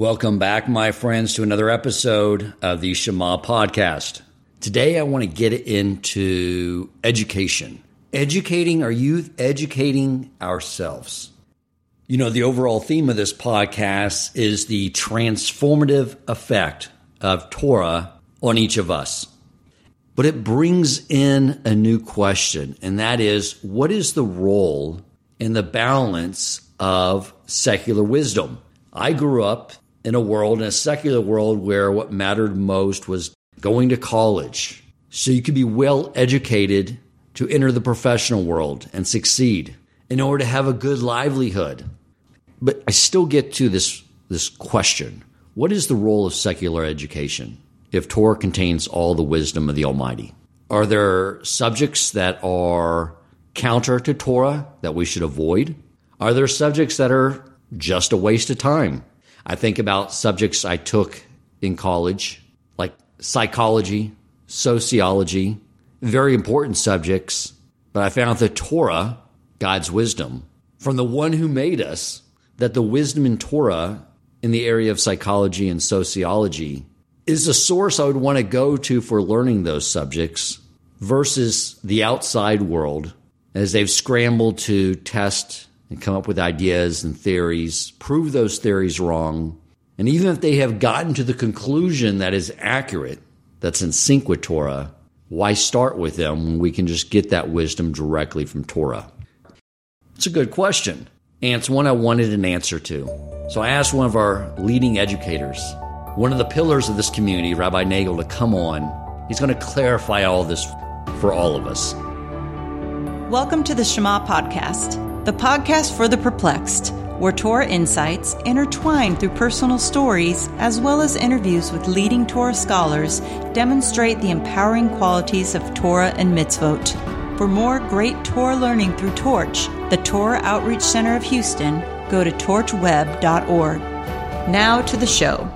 Welcome back, my friends, to another episode of the Shema podcast. Today, I want to get into education. Educating our youth, educating ourselves. You know, the overall theme of this podcast is the transformative effect of Torah on each of us. But it brings in a new question, and that is what is the role and the balance of secular wisdom? I grew up in a world, in a secular world, where what mattered most was going to college so you could be well educated to enter the professional world and succeed in order to have a good livelihood. But I still get to this, this question What is the role of secular education if Torah contains all the wisdom of the Almighty? Are there subjects that are counter to Torah that we should avoid? Are there subjects that are just a waste of time? I think about subjects I took in college, like psychology, sociology, very important subjects, but I found the Torah, God's wisdom, from the one who made us, that the wisdom in Torah in the area of psychology and sociology is a source I would want to go to for learning those subjects versus the outside world as they've scrambled to test and come up with ideas and theories, prove those theories wrong. And even if they have gotten to the conclusion that is accurate, that's in sync with Torah, why start with them when we can just get that wisdom directly from Torah? It's a good question, and it's one I wanted an answer to. So I asked one of our leading educators, one of the pillars of this community, Rabbi Nagel, to come on. He's going to clarify all this for all of us. Welcome to the Shema Podcast the podcast for the perplexed, where Torah insights, intertwined through personal stories as well as interviews with leading Torah scholars, demonstrate the empowering qualities of Torah and mitzvot. For more great Torah learning through Torch, the Torah Outreach Center of Houston, go to torchweb.org. Now to the show.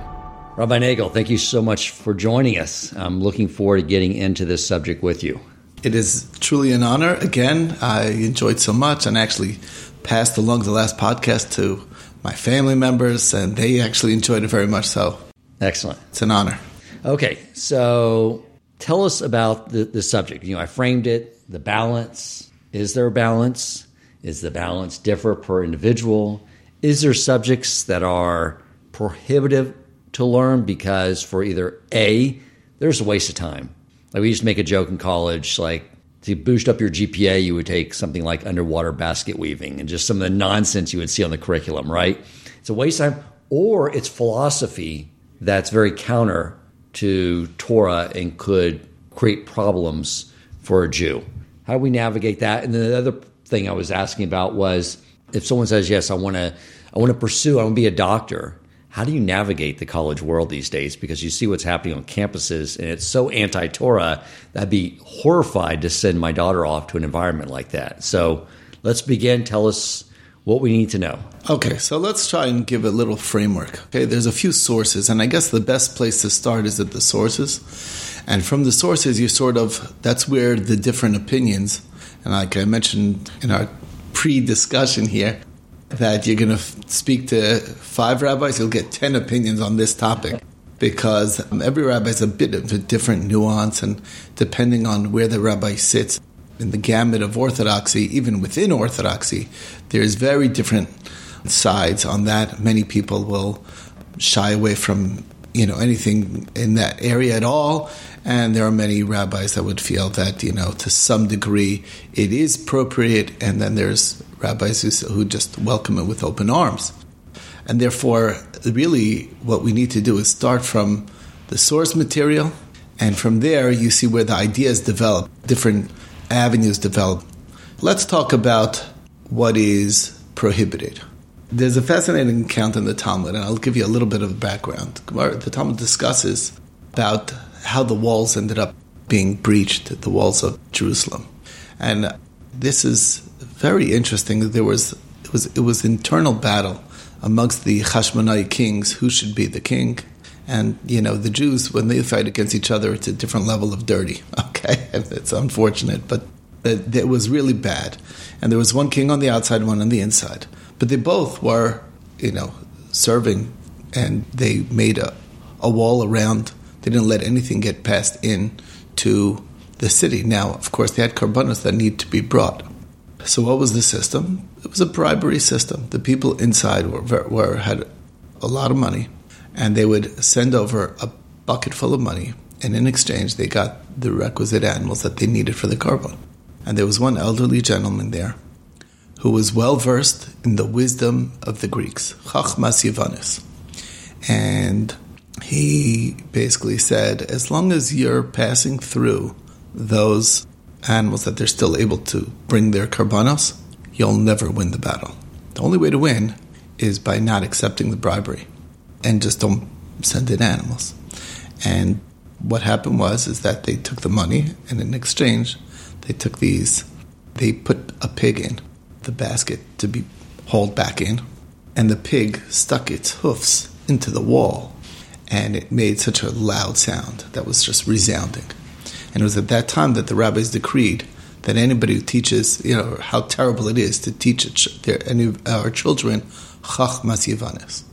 Rabbi Nagel, thank you so much for joining us. I'm looking forward to getting into this subject with you. It is truly an honor. Again, I enjoyed so much and actually passed along the last podcast to my family members, and they actually enjoyed it very much. So, excellent. It's an honor. Okay, so tell us about the, the subject. You know, I framed it the balance. Is there a balance? Is the balance differ per individual? Is there subjects that are prohibitive to learn because for either A, there's a waste of time like we used to make a joke in college, like to boost up your GPA, you would take something like underwater basket weaving and just some of the nonsense you would see on the curriculum, right? It's a waste of time, or it's philosophy that's very counter to Torah and could create problems for a Jew. How do we navigate that? And then the other thing I was asking about was if someone says, "Yes, I want to, I want to pursue, I want to be a doctor," how do you navigate the college world these days? Because you see what's happening on campuses, and it's so anti Torah that I'd be horrified to send my daughter off to an environment like that. So let's begin. Tell us what we need to know. Okay, so let's try and give a little framework. Okay, there's a few sources, and I guess the best place to start is at the sources. And from the sources, you sort of, that's where the different opinions, and like I mentioned in our pre discussion here, that you're going to speak to five rabbis, you'll get 10 opinions on this topic because every rabbi has a bit of a different nuance, and depending on where the rabbi sits in the gamut of orthodoxy, even within orthodoxy, there's very different sides on that. Many people will shy away from you know anything in that area at all and there are many rabbis that would feel that you know to some degree it is appropriate and then there's rabbis who, who just welcome it with open arms. And therefore, really, what we need to do is start from the source material, and from there, you see where the ideas develop, different avenues develop. Let's talk about what is prohibited. There's a fascinating account in the Talmud, and I'll give you a little bit of background. The Talmud discusses about how the walls ended up being breached, the walls of Jerusalem. And this is very interesting. There was it was it was internal battle amongst the Hashmonai kings who should be the king. And you know the Jews when they fight against each other, it's a different level of dirty. Okay, it's unfortunate, but it, was really bad. And there was one king on the outside, one on the inside, but they both were, you know, serving and they made a, a wall around. They didn't let anything get passed in to the city. Now, of course, they had karbanos that need to be brought. So, what was the system? It was a bribery system. The people inside were, were had a lot of money, and they would send over a bucket full of money, and in exchange, they got the requisite animals that they needed for the korban. And there was one elderly gentleman there who was well versed in the wisdom of the Greeks, Chachmas Yavanis. And he basically said, as long as you're passing through those animals that they're still able to bring their karbanos, you'll never win the battle. The only way to win is by not accepting the bribery and just don't send in animals. And what happened was is that they took the money and in exchange they took these they put a pig in the basket to be hauled back in and the pig stuck its hoofs into the wall and it made such a loud sound that was just resounding and it was at that time that the rabbis decreed that anybody who teaches, you know, how terrible it is to teach their, any our children Chachmas Yavanis.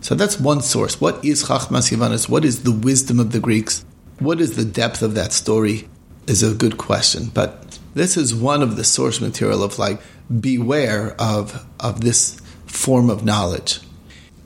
So that's one source. What is Chachmas Yavanis? What is the wisdom of the Greeks? What is the depth of that story? Is a good question. But this is one of the source material of like beware of of this form of knowledge.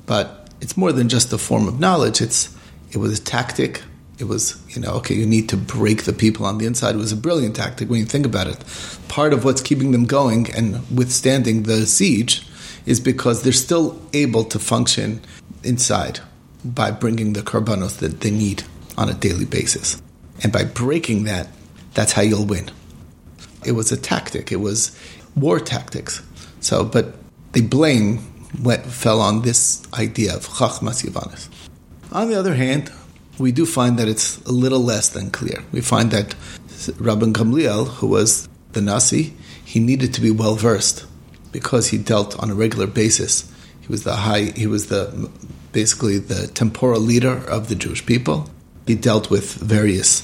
But it's more than just a form of knowledge. It's it was a tactic it was, you know, okay, you need to break the people on the inside. It was a brilliant tactic when you think about it. Part of what's keeping them going and withstanding the siege is because they're still able to function inside by bringing the karbanos that they need on a daily basis. And by breaking that, that's how you'll win. It was a tactic, it was war tactics. So, but the blame went, fell on this idea of chachmas yavanis. On the other hand, we do find that it's a little less than clear. We find that Rabban Gamliel, who was the Nasi, he needed to be well versed because he dealt on a regular basis. He was the high, he was the basically the temporal leader of the Jewish people. He dealt with various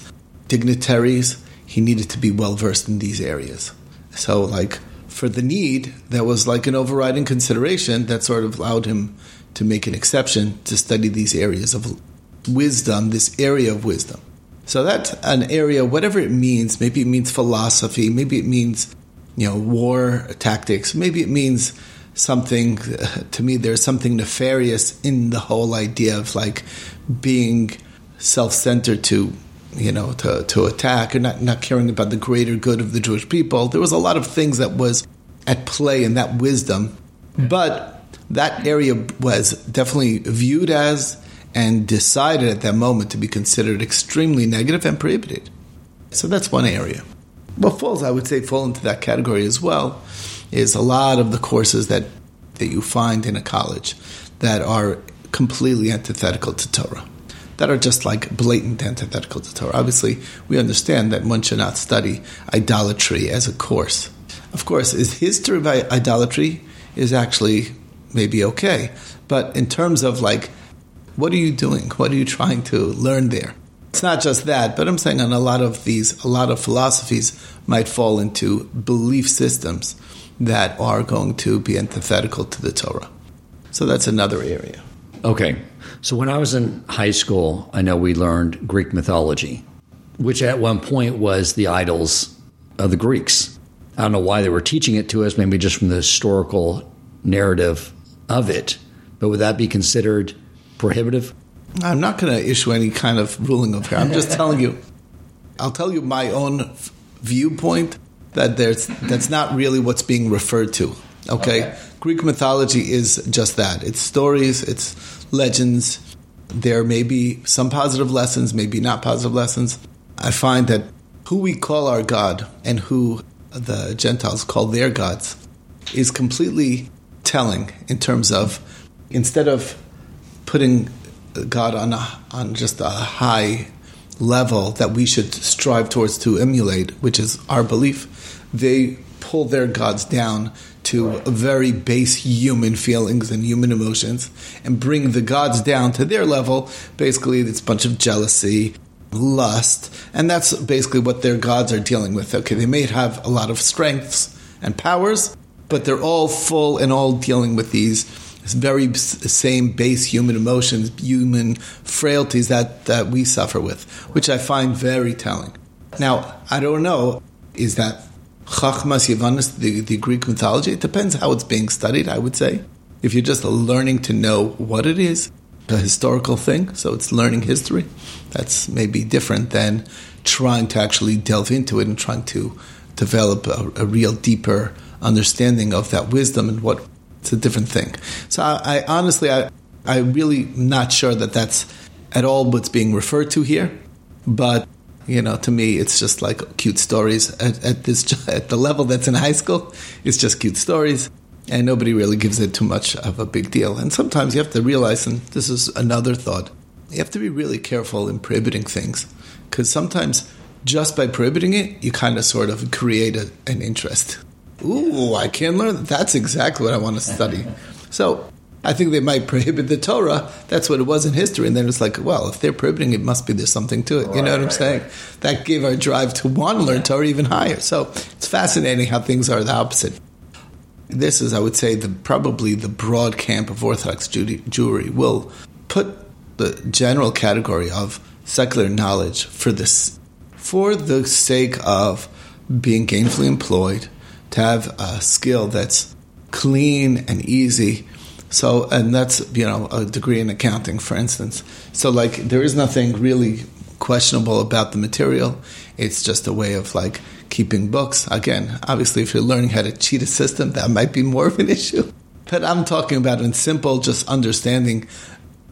dignitaries. He needed to be well versed in these areas. So, like for the need, that was like an overriding consideration that sort of allowed him to make an exception to study these areas of wisdom, this area of wisdom. So that's an area, whatever it means. Maybe it means philosophy. Maybe it means, you know, war tactics. Maybe it means something. To me, there's something nefarious in the whole idea of like being self-centered to, you know, to to attack and not not caring about the greater good of the Jewish people. There was a lot of things that was at play in that wisdom, but that area was definitely viewed as and decided at that moment to be considered extremely negative and prohibited. So that's one area. What falls, I would say, fall into that category as well is a lot of the courses that, that you find in a college that are completely antithetical to Torah, that are just like blatant antithetical to Torah. Obviously, we understand that one should not study idolatry as a course. Of course, is history of idolatry is actually maybe okay, but in terms of like what are you doing? What are you trying to learn there? It's not just that, but I'm saying on a lot of these, a lot of philosophies might fall into belief systems that are going to be antithetical to the Torah. So that's another area. Okay. So when I was in high school, I know we learned Greek mythology, which at one point was the idols of the Greeks. I don't know why they were teaching it to us, maybe just from the historical narrative of it. But would that be considered prohibitive? I'm not going to issue any kind of ruling of here. I'm just telling you. I'll tell you my own f- viewpoint that there's that's not really what's being referred to. Okay? okay? Greek mythology is just that. It's stories, it's legends. There may be some positive lessons, maybe not positive lessons. I find that who we call our God and who the Gentiles call their gods is completely telling in terms of instead of putting God on a, on just a high level that we should strive towards to emulate, which is our belief, they pull their gods down to very base human feelings and human emotions and bring the gods down to their level. Basically, it's a bunch of jealousy, lust, and that's basically what their gods are dealing with. Okay, they may have a lot of strengths and powers, but they're all full and all dealing with these very same base human emotions, human frailties that, that we suffer with, which I find very telling. Now, I don't know, is that Chachmas Yavanis, the, the Greek mythology? It depends how it's being studied, I would say. If you're just learning to know what it is, a historical thing, so it's learning history, that's maybe different than trying to actually delve into it and trying to develop a, a real deeper understanding of that wisdom and what it's a different thing. So I, I honestly, I, I'm really not sure that that's at all what's being referred to here, but you know, to me, it's just like cute stories at, at this at the level that's in high school. It's just cute stories, and nobody really gives it too much of a big deal. And sometimes you have to realize, and this is another thought, you have to be really careful in prohibiting things because sometimes just by prohibiting it, you kind of sort of create a, an interest. Ooh, I can learn. That's exactly what I want to study. So I think they might prohibit the Torah. That's what it was in history. And then it's like, well, if they're prohibiting it, must be there's something to it. You know what I'm saying? That gave our drive to want to learn Torah even higher. So it's fascinating how things are the opposite. This is, I would say, the probably the broad camp of Orthodox Jewry will put the general category of secular knowledge for this, for the sake of being gainfully employed, to have a skill that's clean and easy so, and that's, you know, a degree in accounting, for instance. So, like, there is nothing really questionable about the material. It's just a way of, like, keeping books. Again, obviously, if you're learning how to cheat a system, that might be more of an issue. But I'm talking about in simple, just understanding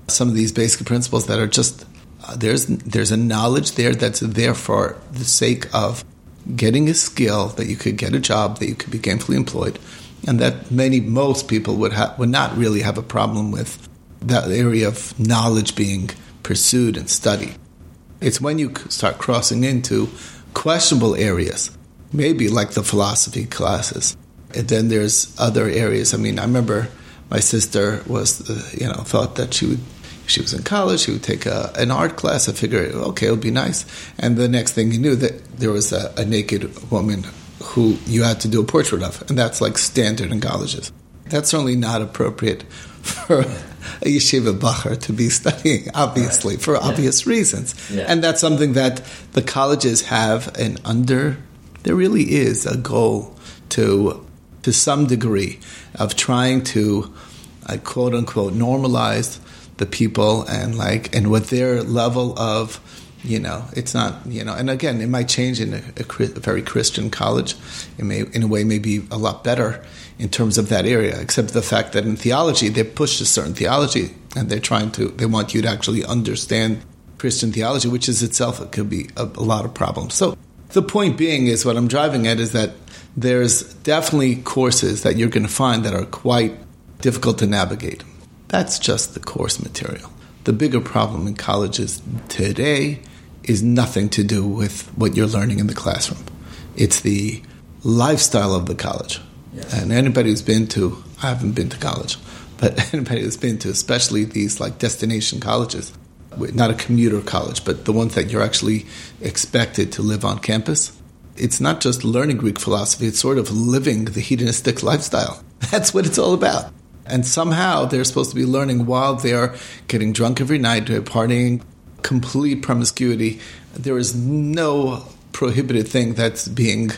some of these basic principles that are just uh, there's there's a knowledge there that's there for the sake of getting a skill that you could get a job that you could be gainfully employed and that many most people would ha- would not really have a problem with that area of knowledge being pursued and studied. It's when you start crossing into questionable areas, maybe like the philosophy classes, and then there's other areas. I mean, I remember my sister was, uh, you know, thought that she would. She was in college. She would take a, an art class. I figured, okay, it'll be nice. And the next thing you knew, that there was a, a naked woman who you had to do a portrait of, and that's like standard in colleges. That's certainly not appropriate for a yeshiva bacher to be studying, obviously, for obvious reasons. Yeah. And that's something that the colleges have an under. There really is a goal to, to some degree, of trying to, uh, quote unquote, normalize the people and like and what their level of you know it's not you know and again it might change in a, a, a, very christian college. It may in a way may be a lot better in terms of that area except the fact that in theology they push a certain theology and they're trying to they want you to actually understand christian theology which is itself it could be a, a lot of problems. So the point being is what i'm driving at is that there's definitely courses that you're going to find that are quite difficult to navigate that's just the course material the bigger problem in colleges today is nothing to do with what you're learning in the classroom. It's the lifestyle of the college. Yes. And anybody who's been to, I haven't been to college, but anybody who's been to, especially these like destination colleges, not a commuter college, but the ones that you're actually expected to live on campus, it's not just learning Greek philosophy, it's sort of living the hedonistic lifestyle. That's what it's all about. And somehow they're supposed to be learning while they're getting drunk every night, partying, complete promiscuity. There is no prohibited thing that's being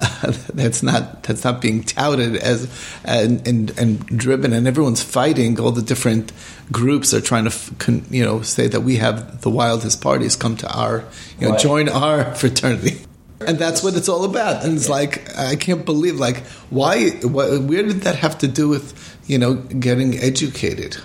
uh, that's not that's not being touted as and, and, and driven, and everyone's fighting. All the different groups are trying to you know say that we have the wildest parties. Come to our you know right. join our fraternity. And that's what it's all about. And it's like I can't believe like why, why where did that have to do with you know getting educated?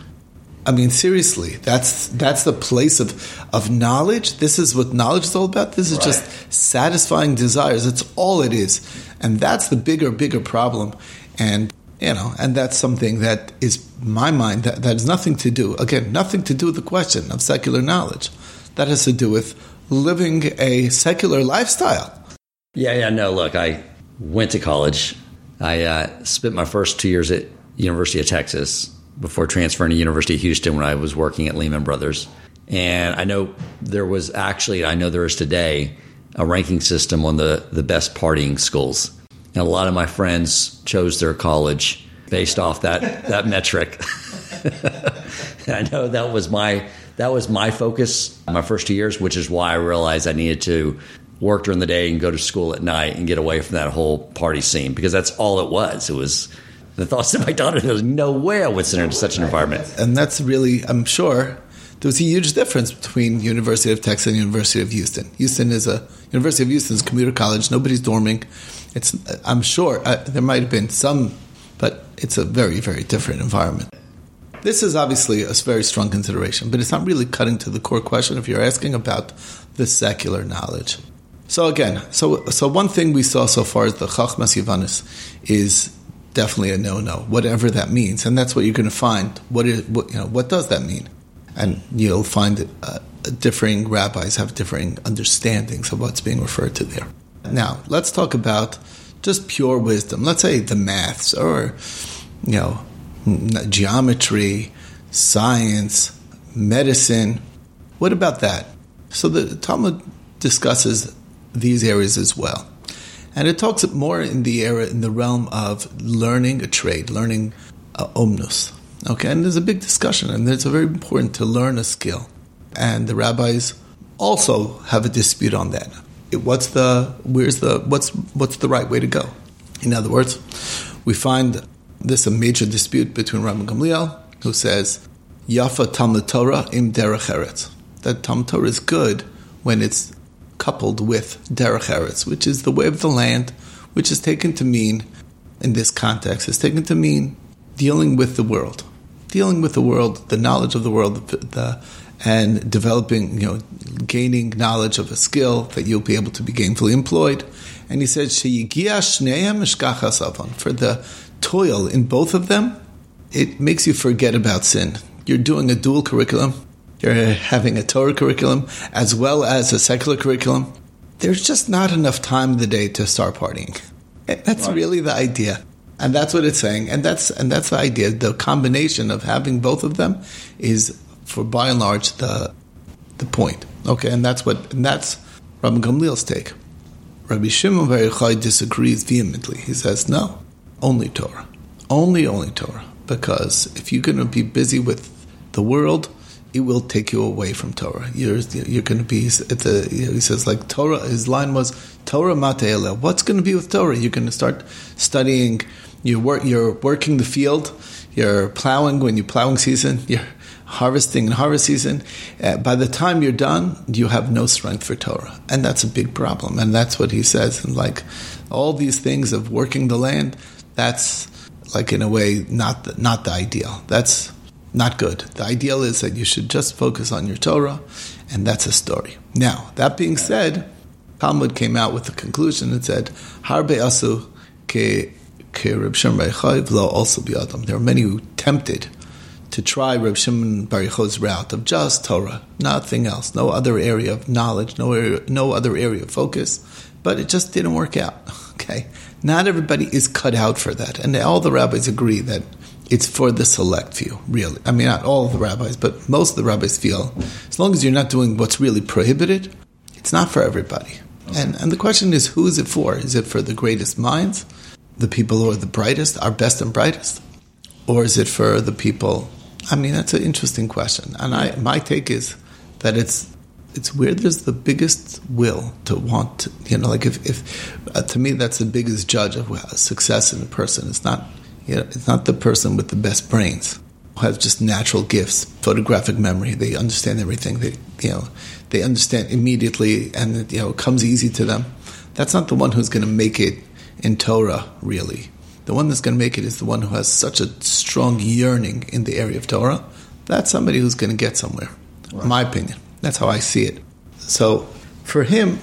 I mean, seriously, that's that's the place of of knowledge. This is what knowledge is all about. This is right. just satisfying desires. It's all it is, and that's the bigger, bigger problem. And you know, and that's something that is my mind that, that has nothing to do again, nothing to do with the question of secular knowledge. That has to do with living a secular lifestyle. Yeah, yeah. No, look, I went to college. I uh, spent my first two years at University of Texas before transferring to University of Houston when I was working at Lehman Brothers. And I know there was actually, I know there is today a ranking system on the, the best partying schools. And a lot of my friends chose their college based off that, that metric. I know that was my that was my focus my first two years, which is why I realized I needed to work during the day and go to school at night and get away from that whole party scene because that's all it was. It was the thoughts of my daughter. There's no way I would send her into such an environment. And that's really, I'm sure, there was a huge difference between University of Texas and University of Houston. Houston is a University of Houston is commuter college. Nobody's dorming. It's, I'm sure uh, there might have been some, but it's a very, very different environment. This is obviously a very strong consideration, but it's not really cutting to the core question if you're asking about the secular knowledge. So again, so so one thing we saw so far is the Chachmas Yavanis is definitely a no-no, whatever that means, and that's what you're going to find. What is what you know? What does that mean? And you'll find uh, differing rabbis have differing understandings of what's being referred to there. Now, let's talk about just pure wisdom. Let's say the maths or you know geometry, science, medicine. What about that? So the Talmud discusses these areas as well. And it talks more in the area in the realm of learning a trade, learning uh, omnus. Okay, and there's a big discussion, and it's very important to learn a skill. And the rabbis also have a dispute on that. What's the where's the what's what's the right way to go? In other words, we find this a major dispute between Rabbi Gamliel, who says Yafa Talmud Torah im derech eretz. That Talmud Torah is good when it's coupled with derech eretz, which is the way of the land, which is taken to mean, in this context, is taken to mean dealing with the world, dealing with the world, the knowledge of the world, the, and developing, you know, gaining knowledge of a skill that you'll be able to be gainfully employed. And he said, for the toil in both of them, it makes you forget about sin. You're doing a dual curriculum you're having a Torah curriculum as well as a secular curriculum. There's just not enough time in the day to start partying. Eh, that's right. really the idea. And that's what it's saying. And that's and that's the idea. The combination of having both of them is for by and large the the point. Okay, and that's what and that's Rabbi Gamliel's take. Rabbi Shimon Bar Yochai disagrees vehemently. He says, no, only Torah. Only, only Torah. Because if you're going to be busy with the world, it will take you away from Torah. You're, you're going to be, it's a, he says, like Torah, his line was, Torah mate'ela. What's going to be with Torah? You're going to start studying, you're, work, you're working the field, you're plowing when you're plowing season, you're harvesting in harvest season. Uh, by the time you're done, you have no strength for Torah. And that's a big problem. And that's what he says. And like all these things of working the land, that's like in a way not the, not the ideal. That's not good. The ideal is that you should just focus on your Torah, and that's a story. Now, that being said, Talmud came out with the conclusion and said, Harbe asu ke ke Reb Shimon Bar also be Adam. There are many who tempted to try Reb Shimon Bar Yochai's route of just Torah, nothing else, no other area of knowledge, no area, no other area of focus, but it just didn't work out. Okay, not everybody is cut out for that, and all the rabbis agree that it's for the select few, really. I mean, not all of the rabbis, but most of the rabbis feel as long as you're not doing what's really prohibited, it's not for everybody. And, and the question is, who is it for? Is it for the greatest minds, the people who are the brightest, our best and brightest? Or is it for the people? I mean, that's an interesting question. And I, my take is that it's it's where there's the biggest will to want to, you know, like if, if uh, to me, that's the biggest judge of success in a person. It's not you know, it's not the person with the best brains who has just natural gifts, photographic memory. They understand everything. They, you know, they understand immediately, and you know, it comes easy to them. That's not the one who's going to make it in Torah, really. The one that's going to make it is the one who has such a strong yearning in the area of Torah. That's somebody who's going to get somewhere. Right. My opinion. That's how I see it. So, for him,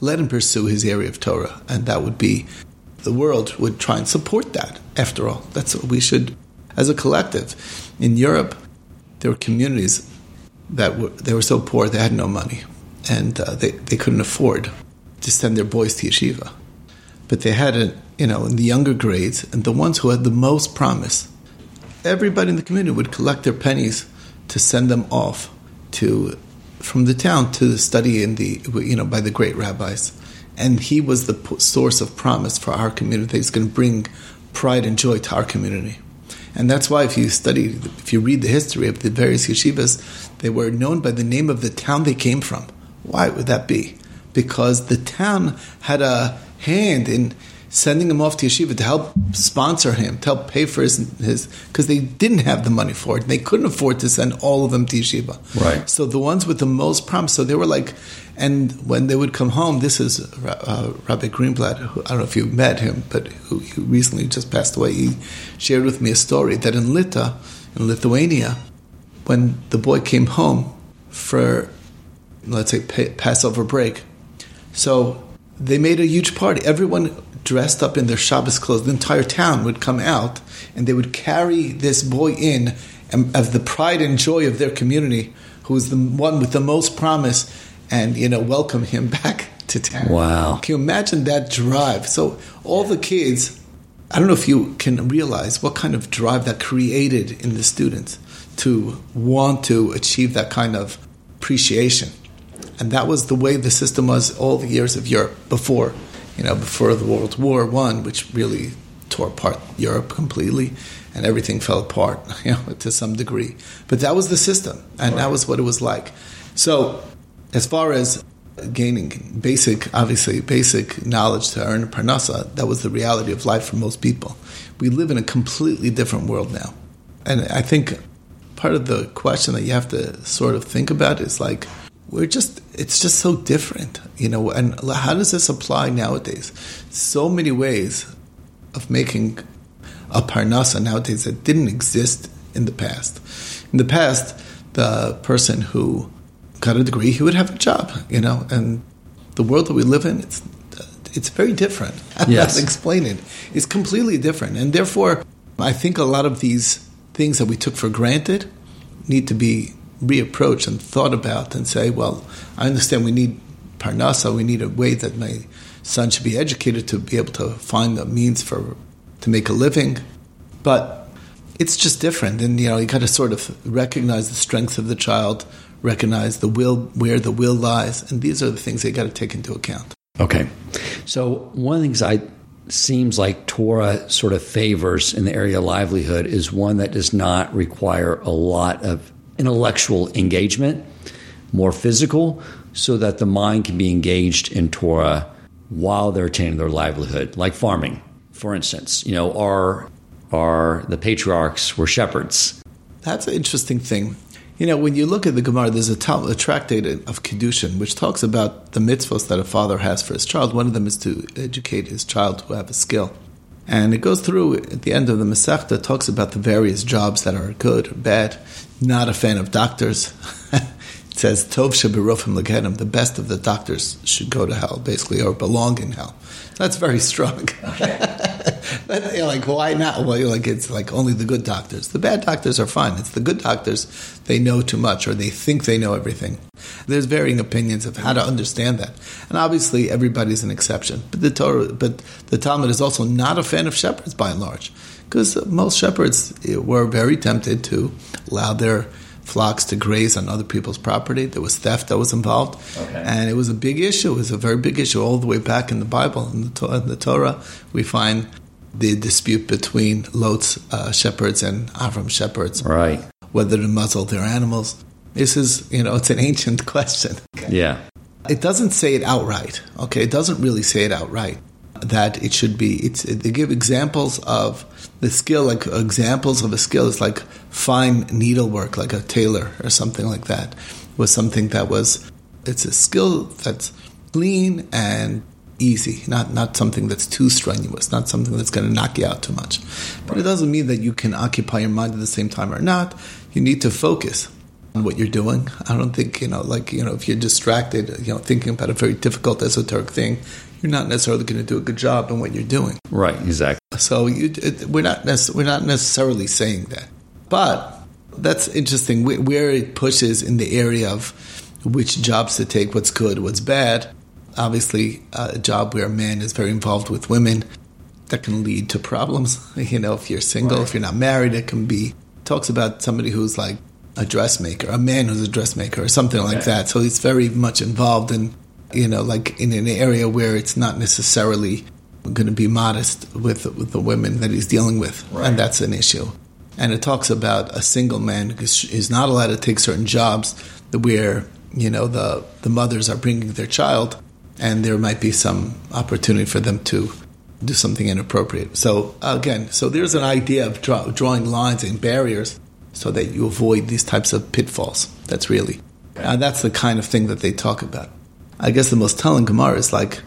let him pursue his area of Torah, and that would be the world would try and support that. After all, that's what we should, as a collective. In Europe, there were communities that were they were so poor they had no money, and uh, they they couldn't afford to send their boys to yeshiva. But they had a you know in the younger grades and the ones who had the most promise. Everybody in the community would collect their pennies to send them off to from the town to study in the you know by the great rabbis and he was the source of promise for our community. He's going to bring pride and joy to our community. And that's why if you study, if you read the history of the various yeshivas, they were known by the name of the town they came from. Why would that be? Because the town had a hand in sending him off to yeshiva to help sponsor him, to help pay for his his because they didn't have the money for it. They couldn't afford to send all of them to yeshiva. Right. So the ones with the most promise, so they were like, and when they would come home, this is uh, Rabbi Greenblatt. Who, I don't know if you met him, but who, who recently just passed away. He shared with me a story that in Lita, in Lithuania, when the boy came home for, let's say, Passover break, so they made a huge party. Everyone dressed up in their Shabbos clothes. The entire town would come out and they would carry this boy in of the pride and joy of their community, who was the one with the most promise, and you know welcome him back to town. Wow! Can you imagine that drive? So all the kids. I don't know if you can realize what kind of drive that created in the students to want to achieve that kind of appreciation. And that was the way the system was all the years of Europe before you know, before the World War One, which really tore apart Europe completely, and everything fell apart, you know, to some degree. But that was the system, and right. that was what it was like. So, as far as gaining basic, obviously, basic knowledge to earn a parnasa, that was the reality of life for most people. We live in a completely different world now, and I think part of the question that you have to sort of think about is like we're just it's just so different you know and how does this apply nowadays? So many ways of making a parnasa nowadays that didn't exist in the past. In the past the person who got a degree he would have a job you know and the world that we live in it's it's very different. Yes. explain it it's completely different. And therefore i think a lot of these things that we took for granted need to be reapproached and thought about and say, well, I understand we need parnasa, we need a way that my son should be educated to be able to find the means for to make a living, but it's just different. And you know, you got to sort of recognize the strength of the child, recognize the will where the will lies, and these are the things you got to take into account. Okay, so one of the things I seems like Torah sort of favors in the area of livelihood is one that does not require a lot of intellectual engagement, more physical, so that the mind can be engaged in Torah while they're attaining their livelihood, like farming, for instance. You know, our, our the patriarchs were shepherds. That's an interesting thing. You know, when you look at the Gemara, there's a, tractate of Kiddushin which talks about the mitzvahs that a father has for his child. One of them is to educate his child to have a skill. And it goes through at the end of the Masechta, talks about the various jobs that are good or bad. Not a fan of doctors. says, Tov Shabirofim Legedim, the best of the doctors should go to hell, basically, or belong in hell. That's very strong. you're like, why not? Well, you're like, it's like only the good doctors. The bad doctors are fine. It's the good doctors, they know too much or they think they know everything. There's varying opinions of how to understand that. And obviously, everybody's an exception. But the Torah, but the Talmud is also not a fan of shepherds by and large because most shepherds were very tempted to allow their flocks to graze on other people's property. There was theft that was involved, okay. and it was a big issue. It was a very big issue all the way back in the Bible. In the, in the Torah, we find the dispute between Lot's uh, shepherds and Avram's shepherds, right? Whether to muzzle their animals. This is, you know, it's an ancient question. Yeah. It doesn't say it outright. Okay, it doesn't really say it outright that it should be. It's they give examples of the skill, like examples of a skill is like fine needlework, like a tailor or something like that. Was something that was. It's a skill that's clean and easy, not not something that's too strenuous, not something that's going to knock you out too much. But it doesn't mean that you can occupy your mind at the same time or not. You need to focus on what you're doing. I don't think you know, like you know, if you're distracted, you know, thinking about a very difficult esoteric thing, you're not necessarily going to do a good job in what you're doing. Right, exactly. So you, it, we're not we're not necessarily saying that, but that's interesting. Where it pushes in the area of which jobs to take, what's good, what's bad. Obviously, a job where a man is very involved with women that can lead to problems. You know, if you're single, right. if you're not married, it can be talks about somebody who's like a dressmaker, a man who's a dressmaker, or something okay. like that. So he's very much involved in you know, like in an area where it's not necessarily going to be modest with with the women that he's dealing with, right. and that's an issue. and it talks about a single man who is not allowed to take certain jobs where you know the the mothers are bringing their child, and there might be some opportunity for them to do something inappropriate. So again, so there's an idea of draw, drawing lines and barriers so that you avoid these types of pitfalls. That's really, uh, that's the kind of thing that they talk about. I guess the most telling Gemara is like,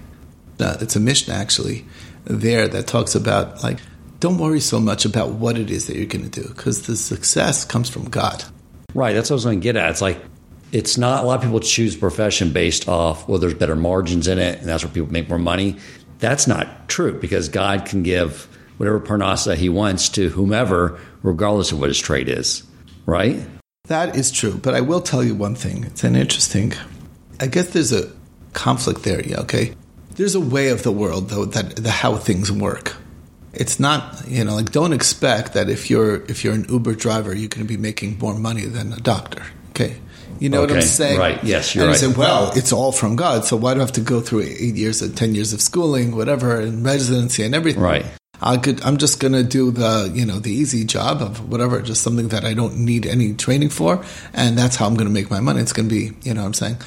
uh, it's a Mishnah actually, there that talks about like, don't worry so much about what it is that you're going to do because the success comes from God. Right. That's what I was going to get at. It's like, it's not a lot of people choose profession based off well there's better margins in it and that's where people make more money that's not true because god can give whatever parnasa he wants to whomever regardless of what his trade is right that is true but i will tell you one thing it's an interesting i guess there's a conflict there yeah okay there's a way of the world though that the how things work it's not you know like don't expect that if you're if you're an uber driver you're going to be making more money than a doctor okay you know okay. what I'm saying? Right. Yes, you're and right. I said, well, it's all from God. So why do I have to go through eight years and ten years of schooling, whatever, and residency and everything? Right. I could. I'm just going to do the you know the easy job of whatever, just something that I don't need any training for, and that's how I'm going to make my money. It's going to be you know what I'm saying.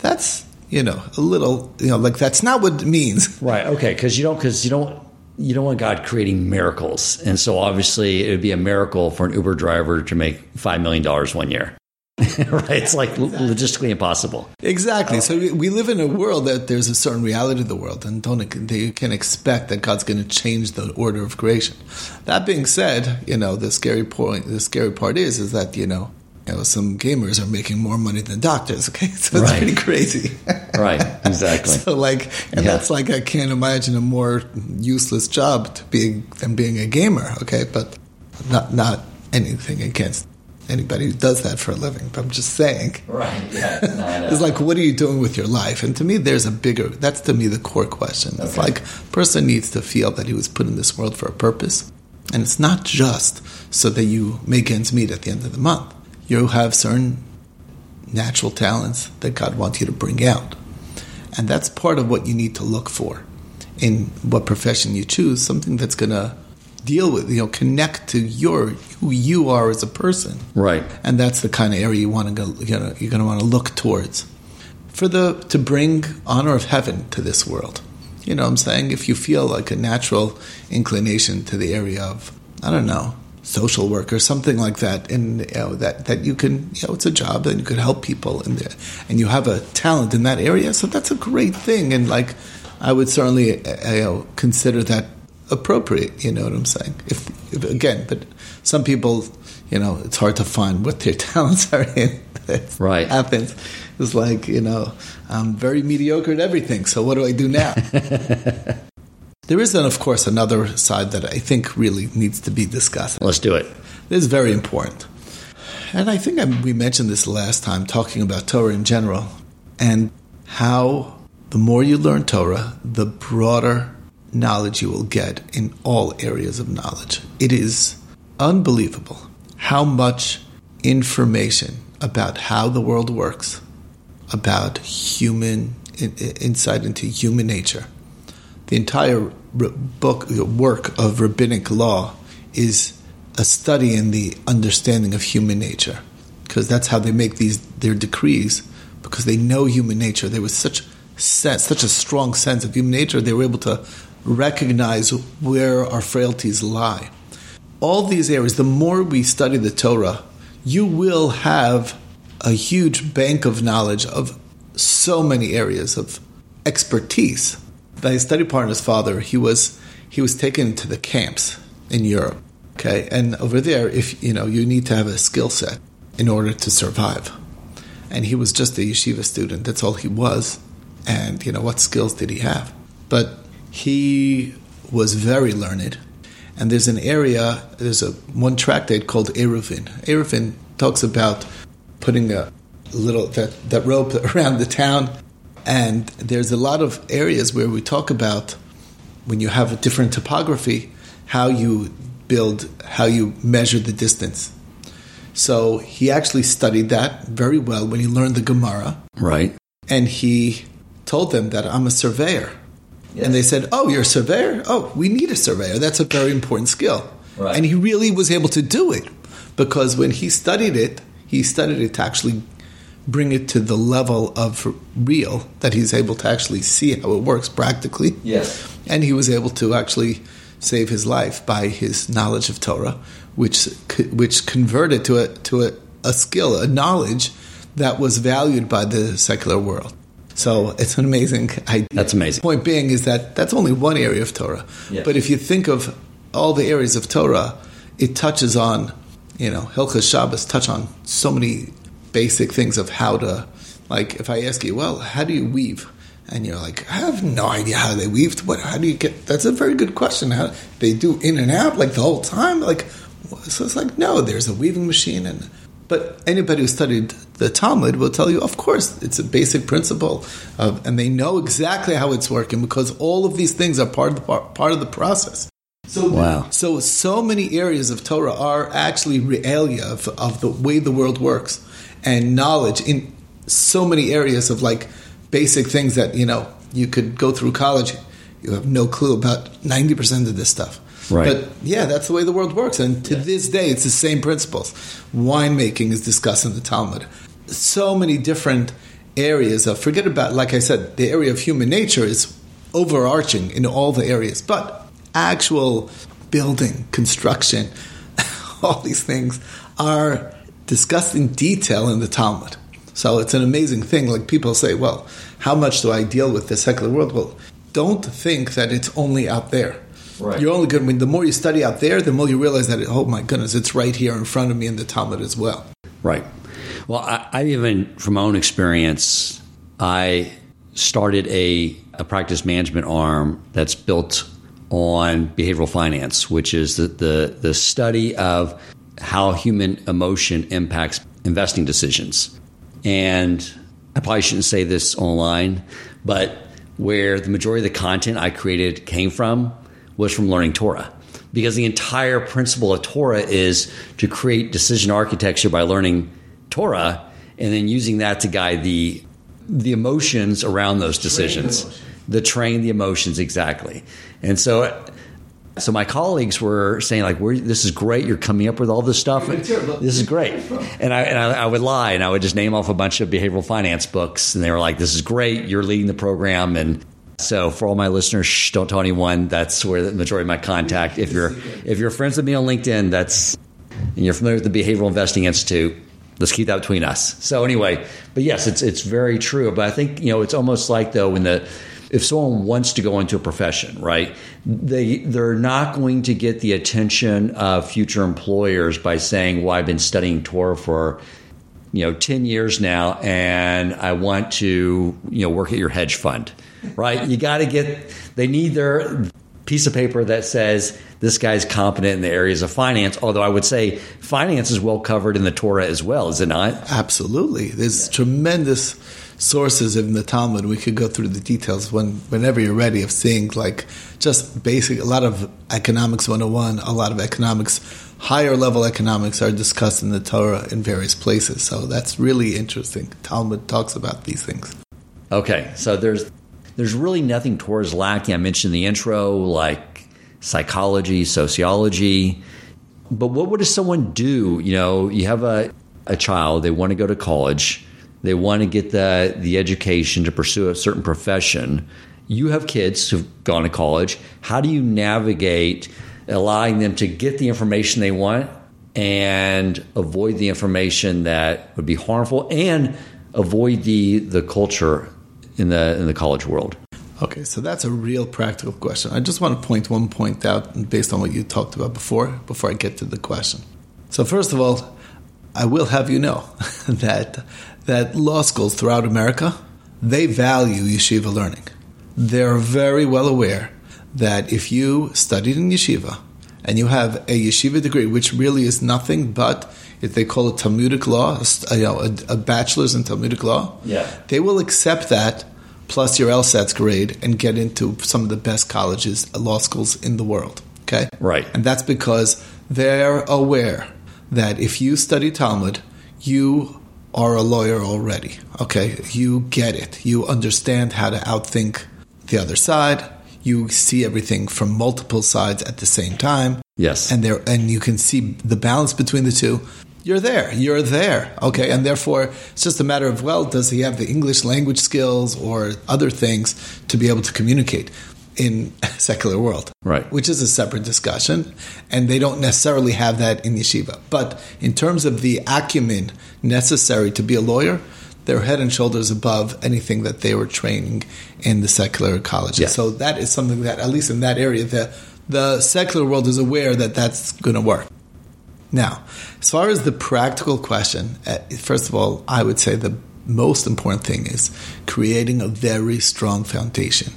That's you know a little you know like that's not what it means. Right. Okay. Because you don't. Because you don't. You don't want God creating miracles, and so obviously it would be a miracle for an Uber driver to make five million dollars one year. right? It's like logistically impossible. Exactly. Uh, so we live in a world that there's a certain reality of the world, and don't they can expect that God's going to change the order of creation. That being said, you know the scary point. The scary part is is that you know. You know, some gamers are making more money than doctors. Okay, so it's Right. pretty crazy. Right. Exactly. so like, and Yeah. that's like I can't imagine a more useless job to be than being a gamer. Okay, but not not anything against anybody who does that for a living. But I'm just saying. right. Yeah. No, It's like, what are you doing with your life? And to me, there's a bigger, that's to me the core question. It's Okay. like, person needs to feel that he was put in this world for a purpose. And it's not just so that you make ends meet at the end of the month. You have certain natural talents that God wants you to bring out. And that's part of what you need to look for in what profession you choose, something that's going to deal with, you know, connect to your who you are as a person right. and that's the kind of area you want to go. You know, you're going to want to look towards for the to bring honor of heaven to this world. You know, what I'm saying if you feel like a natural inclination to the area of I don't know social work or something like that, and you know, that that you can you know it's a job and you could help people in there, and you have a talent in that area, so that's a great thing. And like I would certainly uh, you know consider that appropriate. You know what I'm saying? If, if again, but some people, you know, it's hard to find what their talents are in. It Right. happens. It's like you know, I'm very mediocre at everything. So what do I do now? there is then, of course, another side that I think really needs to be discussed. Let's do it. This is very important. And I think I, we mentioned this last time talking about Torah in general and how the more you learn Torah, the broader knowledge you will get in all areas of knowledge. It is unbelievable how much information about how the world works, about human in, insight into human nature. The entire book work of rabbinic law is a study in the understanding of human nature, because that's how they make these their decrees. Because they know human nature, there was such sense, such a strong sense of human nature, they were able to recognize where our frailties lie. All these areas, the more we study the Torah, you will have a huge bank of knowledge of so many areas of expertise. My study partner's father, he was he was taken to the camps in Europe. Okay, and over there, if you know, you need to have a skill set in order to survive. And he was just a yeshiva student. That's all he was. And you know, what skills did he have? But he was very learned. And there's an area, there's a one tractate called Eruvin. Eruvin talks about putting a little that, that rope around the town. And there's a lot of areas where we talk about when you have a different topography, how you build, how you measure the distance. So he actually studied that very well when he learned the Gemara. Right. And he told them that I'm a surveyor. And they said, Oh, you're a surveyor? Oh, we need a surveyor. That's a very important skill. Right. And he really was able to do it because when he studied it, he studied it to actually bring it to the level of real that he's able to actually see how it works practically. Yes. And he was able to actually save his life by his knowledge of Torah, which which converted to a to a, a skill, a knowledge that was valued by the secular world. So it's an amazing idea. That's amazing. Point being is that that's only one area of Torah. Yes. But if you think of all the areas of Torah, it touches on, you know, Hilchas Shabbos touch on so many basic things of how to, like, if I ask you, well, how do you weave? And you're like, I have no idea how they weave. What? How do you get? That's a very good question. How they do in and out like the whole time? Like, so it's like no, there's a weaving machine, and but anybody who studied the Talmud will tell you, of course, it's a basic principle, of, and they know exactly how it's working because all of these things are part of the part of the process. So, wow. so so many areas of Torah are actually realia of, of the way the world works, and knowledge in so many areas of like basic things that you know you could go through college, you have no clue about ninety percent of this stuff. Right. But yeah, that's the way the world works, and to this day, it's the same principles. Winemaking is discussed in the Talmud. So many different areas of forget about like I said, the area of human nature is overarching in all the areas, but actual building, construction, all these things are discussed in detail in the Talmud. So it's an amazing thing. Like people say, well, how much do I deal with the secular world? Well, don't think that it's only out there. Right. You're only. I mean, the more you study out there, the more you realize that, oh my goodness, it's right here in front of me in the Talmud as well. Right. Well, I, I even, from my own experience, I started a, a practice management arm that's built on behavioral finance, which is the, the, the study of how human emotion impacts investing decisions. And I probably shouldn't say this online, but where the majority of the content I created came from was from learning Torah. Because the entire principle of Torah is to create decision architecture by learning Torah and then using that to guide the the emotions around those decisions. Train the train the emotions exactly. And so so my colleagues were saying like, "This is great. You're coming up with all this stuff. This is great." And I and I, I, would lie and I would just name off a bunch of behavioral finance books, and they were like, "This is great. You're leading the program." And so for all my listeners, shh, don't tell anyone. That's where the majority of my contact. If you're if you're friends with me on LinkedIn, that's and you're familiar with the Behavioral Investing Institute. Let's keep that between us. So anyway, but yes, it's it's very true. But I think you know it's almost like though when the if someone wants to go into a profession, right, they they're not going to get the attention of future employers by saying, "Well, I've been studying Torah for." You know, ten years now, and I want to, you know, work at your hedge fund, right? You got to get. They need their piece of paper that says this guy's competent in the areas of finance. Although I would say finance is well covered in the Torah as well, is it not? Absolutely. There's tremendous sources in the Talmud. We could go through the details when, whenever you're ready of seeing like just basic, a lot of economics 101, a lot of economics, higher level economics are discussed in the Torah in various places. So that's really interesting. Talmud talks about these things. Okay, so there's there's really nothing Torah's lacking. I mentioned the intro, like psychology, sociology. But what would someone do? You know, you have a, a child, they want to go to college they want to get the, the education to pursue a certain profession. You have kids who've gone to college. How do you navigate allowing them to get the information they want and avoid the information that would be harmful and avoid the, the culture in the, in the college world? Okay, so that's a real practical question. I just want to point one point out based on what you talked about before, before I get to the question. So, first of all, I will have you know that that law schools throughout America they value yeshiva learning. They're very well aware that if you studied in yeshiva and you have a yeshiva degree, which really is nothing but if they call it Talmudic law, you know, a, a bachelor's in Talmudic law, yeah. they will accept that plus your LSATs grade and get into some of the best colleges, uh, law schools in the world. Okay, right, and that's because they're aware that if you study Talmud, you are a lawyer already. Okay, you get it. You understand how to outthink the other side. You see everything from multiple sides at the same time. Yes. and there and you can see the balance between the two you're there you're there okay and therefore it's just a matter of well does he have the english language skills or other things to be able to communicate in a secular world. Right. which is a separate discussion and they don't necessarily have that in yeshiva. But in terms of the acumen necessary to be a lawyer they're head and shoulders above anything that they were training in the secular colleges Yes. so that is something that at least in that area the the secular world is aware that that's going to work. Now, as far as the practical question, uh, first of all, I would say the most important thing is creating a very strong foundation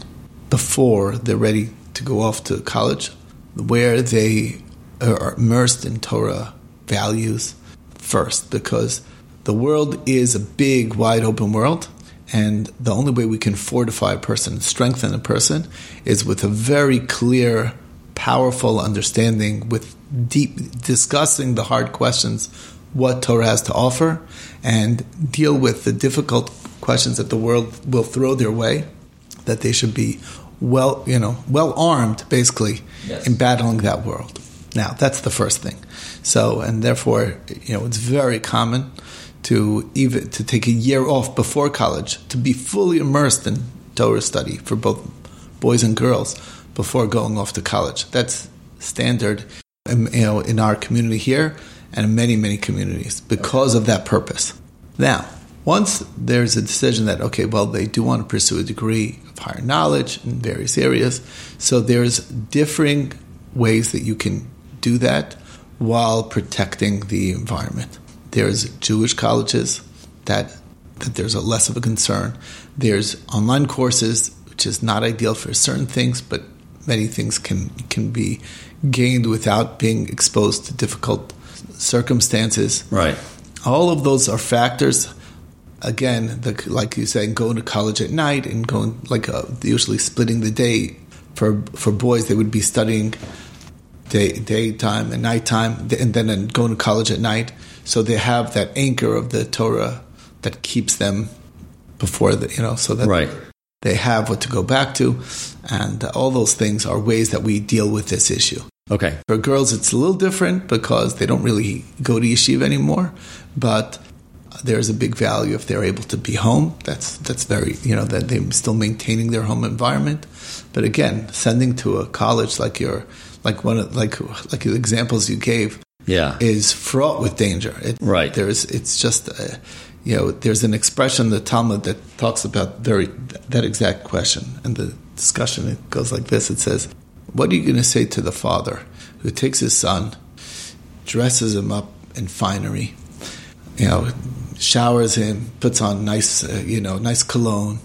before they're ready to go off to college, where they are immersed in Torah values first, because the world is a big, wide open world. And the only way we can fortify a person, strengthen a person, is with a very clear, powerful understanding, with deep discussing the hard questions, what Torah has to offer, and deal with the difficult questions that the world will throw their way. That they should be well, you know, well armed, basically, Yes. in battling that world. Now, that's the first thing. So, and therefore, you know, it's very common to even to take a year off before college to be fully immersed in Torah study for both boys and girls before going off to college. That's standard, um, you know, in our community here and in many many communities because of that purpose. Now, once there's a decision that okay, well, they do want to pursue a degree higher knowledge in various areas, so there's differing ways that you can do that while protecting the environment. There's Jewish colleges that that there's a less of a concern. There's online courses, which is not ideal for certain things, but many things can can be gained without being exposed to difficult circumstances. Right. All of those are factors. Again, the, like you said, going to college at night and going like uh, usually splitting the day for for boys, they would be studying day daytime and nighttime, and then going to college at night. So they have that anchor of the Torah that keeps them before the you know so that Right. they have what to go back to, and all those things are ways that we deal with this issue. Okay. For girls, it's a little different because they don't really go to yeshiva anymore, but there's a big value if they're able to be home. That's that's very you know that they're still maintaining their home environment. But again, sending to a college like your like one of like like the examples you gave Yeah. is fraught with danger. It, Right. There's it's just uh, you know there's an expression in the Talmud that talks about very that exact question and the discussion. It goes like this. It says, "What are you going to say to the father who takes his son, dresses him up in finery, you know, showers him, puts on nice uh, you know nice cologne,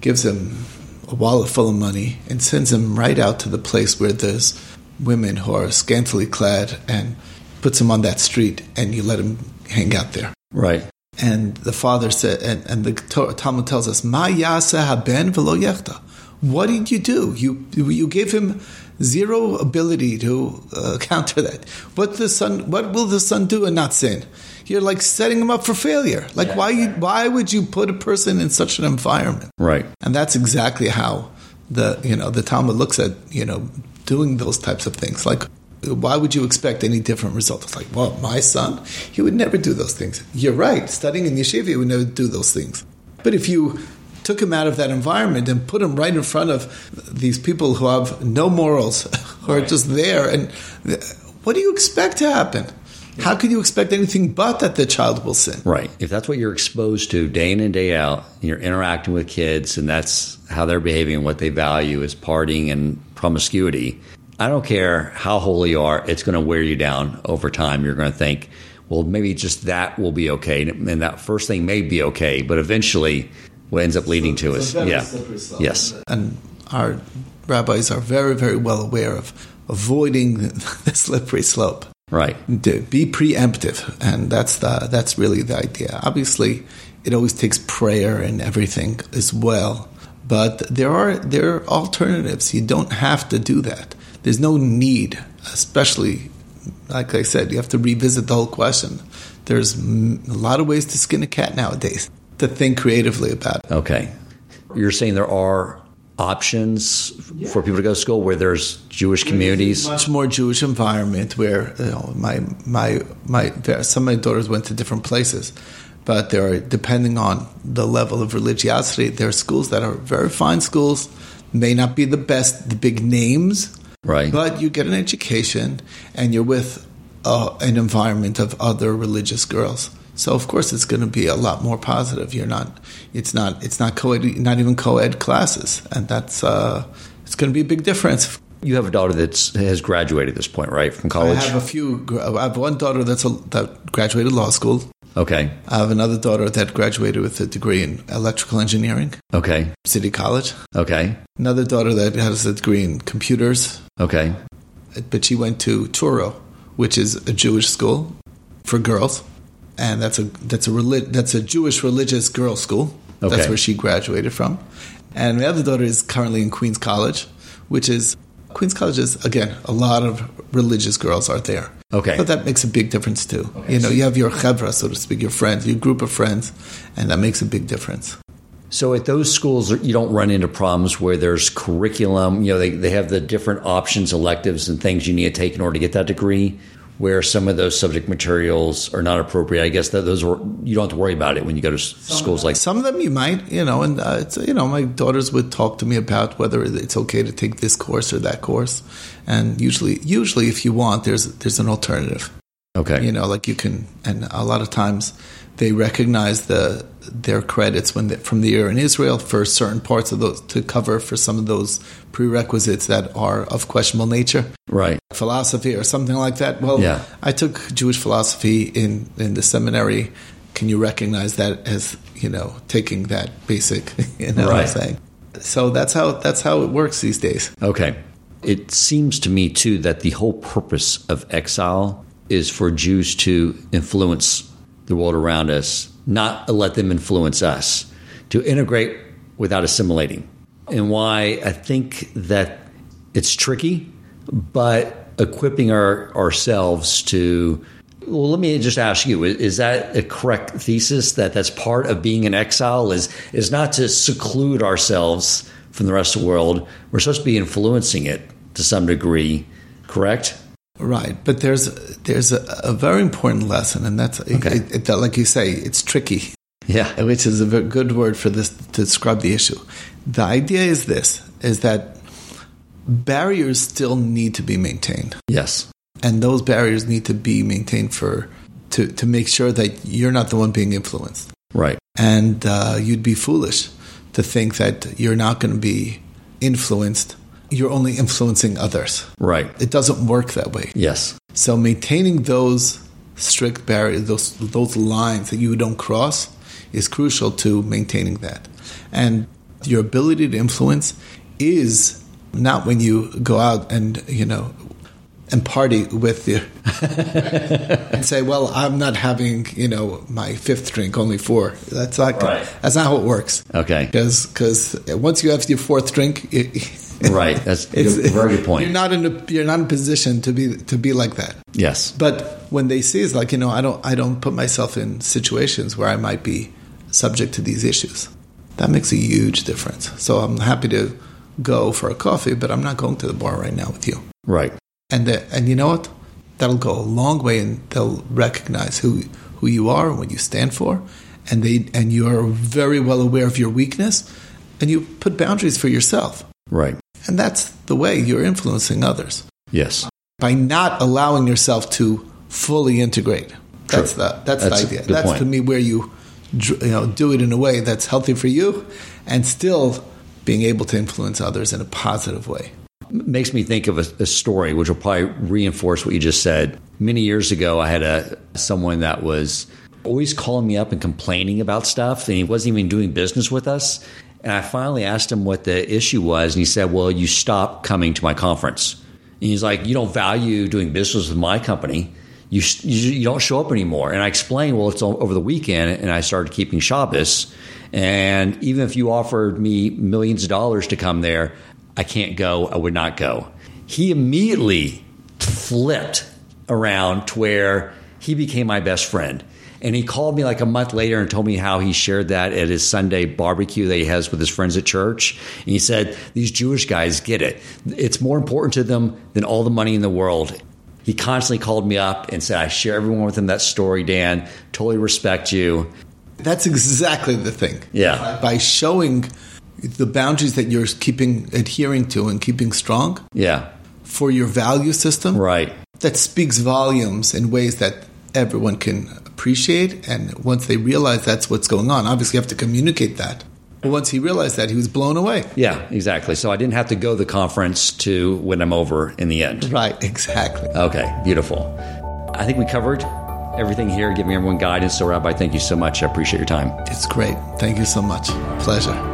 gives him a wallet full of money, and sends him right out to the place where there's women who are scantily clad and puts him on that street and you let him hang out there. Right. And the father said, and, and the Talmud tells us, Ma yasa haben velo yechta. What did you do? You you gave him zero ability to uh, counter that. What the son? What will the son do and not sin? You're like setting him up for failure. Like why you, why would you put a person in such an environment? Right. And that's exactly how the you know the Talmud looks at you know doing those types of things. Like, why would you expect any different result? It's like, well, my son, he would never do those things. You're right. Studying in yeshiva, he would never do those things. But if you took him out of that environment and put him right in front of these people who have no morals, who are just there, and uh, what do you expect to happen? How could you expect anything but that the child will sin? Right. If that's what you're exposed to day in and day out, and you're interacting with kids, and that's how they're behaving and what they value is partying and promiscuity, I don't care how holy you are, it's going to wear you down over time. You're going to think, well, maybe just that will be okay. And that first thing may be okay, but eventually what ends up leading to is, yeah. Yes. And our rabbis are very, very well aware of avoiding the slippery slope. Right. To be preemptive, and that's the that's really the idea. Obviously, it always takes prayer and everything as well, but there are there are alternatives. You don't have to do that. There's no need, especially like I said, you have to revisit the whole question. There's a lot of ways to skin a cat nowadays. To think creatively about it. Okay. You're saying there are options for people to go to school where there's Jewish communities? much more Jewish environment where you know, my my my some of my daughters went to different places, but there are depending on the level of religiosity, there are schools that are very fine schools, may not be the best, the big names, Right. But you get an education, and you're with uh, an environment of other religious girls. So of course it's going to be a lot more positive. You're not, it's not, it's not co-ed, not even co-ed classes, and that's uh, it's going to be a big difference. You have a daughter that has graduated at this point, right, from college? I have a few. I have one daughter that's a, that graduated law school. okay. I have another daughter that graduated with a degree in electrical engineering, Okay. City College. Okay. Another daughter that has a degree in computers, Okay. but she went to Touro, which is a Jewish school for girls, and that's a that's a relig- that's a Jewish religious girls' school. Okay. That's where she graduated from. And my other daughter is currently in Queens College, which is Queens College is again a lot of religious girls are there. Okay. but that makes a big difference too. You know, you have your chevra, so to speak, your friends, your group of friends, and that makes a big difference. So at those schools, you don't run into problems where there's curriculum. You know, they, they have the different options, electives, and things you need to take in order to get that degree. Where some of those subject materials are not appropriate. I guess that those are you don't have to worry about it when you go to s- schools like. Some of them you might, you know, and uh, it's, you know, my daughters would talk to me about whether it's okay to take this course or that course, and usually, usually, if you want, there's there's an alternative. Okay. You know, like you can, and a lot of times they recognize the their credits when they, from the year in Israel for certain parts of those to cover for some of those prerequisites that are of questionable nature Right. philosophy or something like that. Well, Yeah. I took Jewish philosophy in in the seminary. Can you recognize that as you know taking that basic? You know what I'm saying? So that's how that's how it works these days. Okay. It seems to me, too, that the whole purpose of exile is for Jews to influence the world around us, not let them influence us, to integrate without assimilating. And why I think that it's tricky, but equipping our, ourselves to. Well, let me just ask you: Is that a correct thesis? That that's part of being in exile is is not to seclude ourselves from the rest of the world. We're supposed to be influencing it to some degree. Correct? Right, but there's there's a, a very important lesson, and that's Okay. it, it, like you say, it's tricky, Yeah. which is a good word for this to describe the issue. The idea is this: is that barriers still need to be maintained. Yes. and those barriers need to be maintained for to to make sure that you're not the one being influenced Right. and uh, you'd be foolish to think that you're not going to be influenced you're only influencing others Right. it doesn't work that way Yes. so maintaining those strict barriers those those lines that you don't cross is crucial to maintaining that and your ability to influence is not when you go out and you know and party with your and say, "Well, I'm not having you know my fifth drink, only four. That's not Right. that's not how it works. Okay. Because once you have your fourth drink, it, Right. That's a it's- good- very good point. You're not in a you're not in a position to be to be like that. Yes. But when they see it's like you know, I don't I don't put myself in situations where I might be subject to these issues. That makes a huge difference. So I'm happy to go for a coffee, but I'm not going to the bar right now with you. Right. And the, and you know what? That'll go a long way, and they'll recognize who who you are and what you stand for, and they and you are very well aware of your weakness, and you put boundaries for yourself, Right. And that's the way you're influencing others Yes. by not allowing yourself to fully integrate. That's True. the that's, That's the idea. That's point. to me where you you know do it in a way that's healthy for you, and still being able to influence others in a positive way. makes me think of a, a story which will probably reinforce what you just said. Many years ago, I had a someone that was always calling me up and complaining about stuff, and he wasn't even doing business with us. And I finally asked him what the issue was, and he said, "Well, you stopped coming to my conference." And he's like, "You don't value doing business with my company." You, you, you don't show up anymore. And I explained, well, it's over the weekend, and I started keeping Shabbos. And even if you offered me millions of dollars to come there, I can't go. I would not go. He immediately flipped around to where he became my best friend. And he called me like a month later and told me how he shared that at his Sunday barbecue that he has with his friends at church. And he said, These Jewish guys get it. It's more important to them than all the money in the world. He constantly called me up and said, I share everyone with him that story, Dan. Totally respect you. That's exactly the thing. Yeah. By showing the boundaries that you're keeping, adhering to, and keeping strong Yeah. for your value system, Right. that speaks volumes in ways that everyone can appreciate. And once they realize that's what's going on, obviously you have to communicate that. But once he realized that, he was blown away. Yeah, exactly. So I didn't have to go to the conference to win him over in the end. Right, exactly. Okay, beautiful. I think we covered everything here, giving everyone guidance. So, Rabbi, thank you so much. I appreciate your time. It's great. Thank you so much. Pleasure.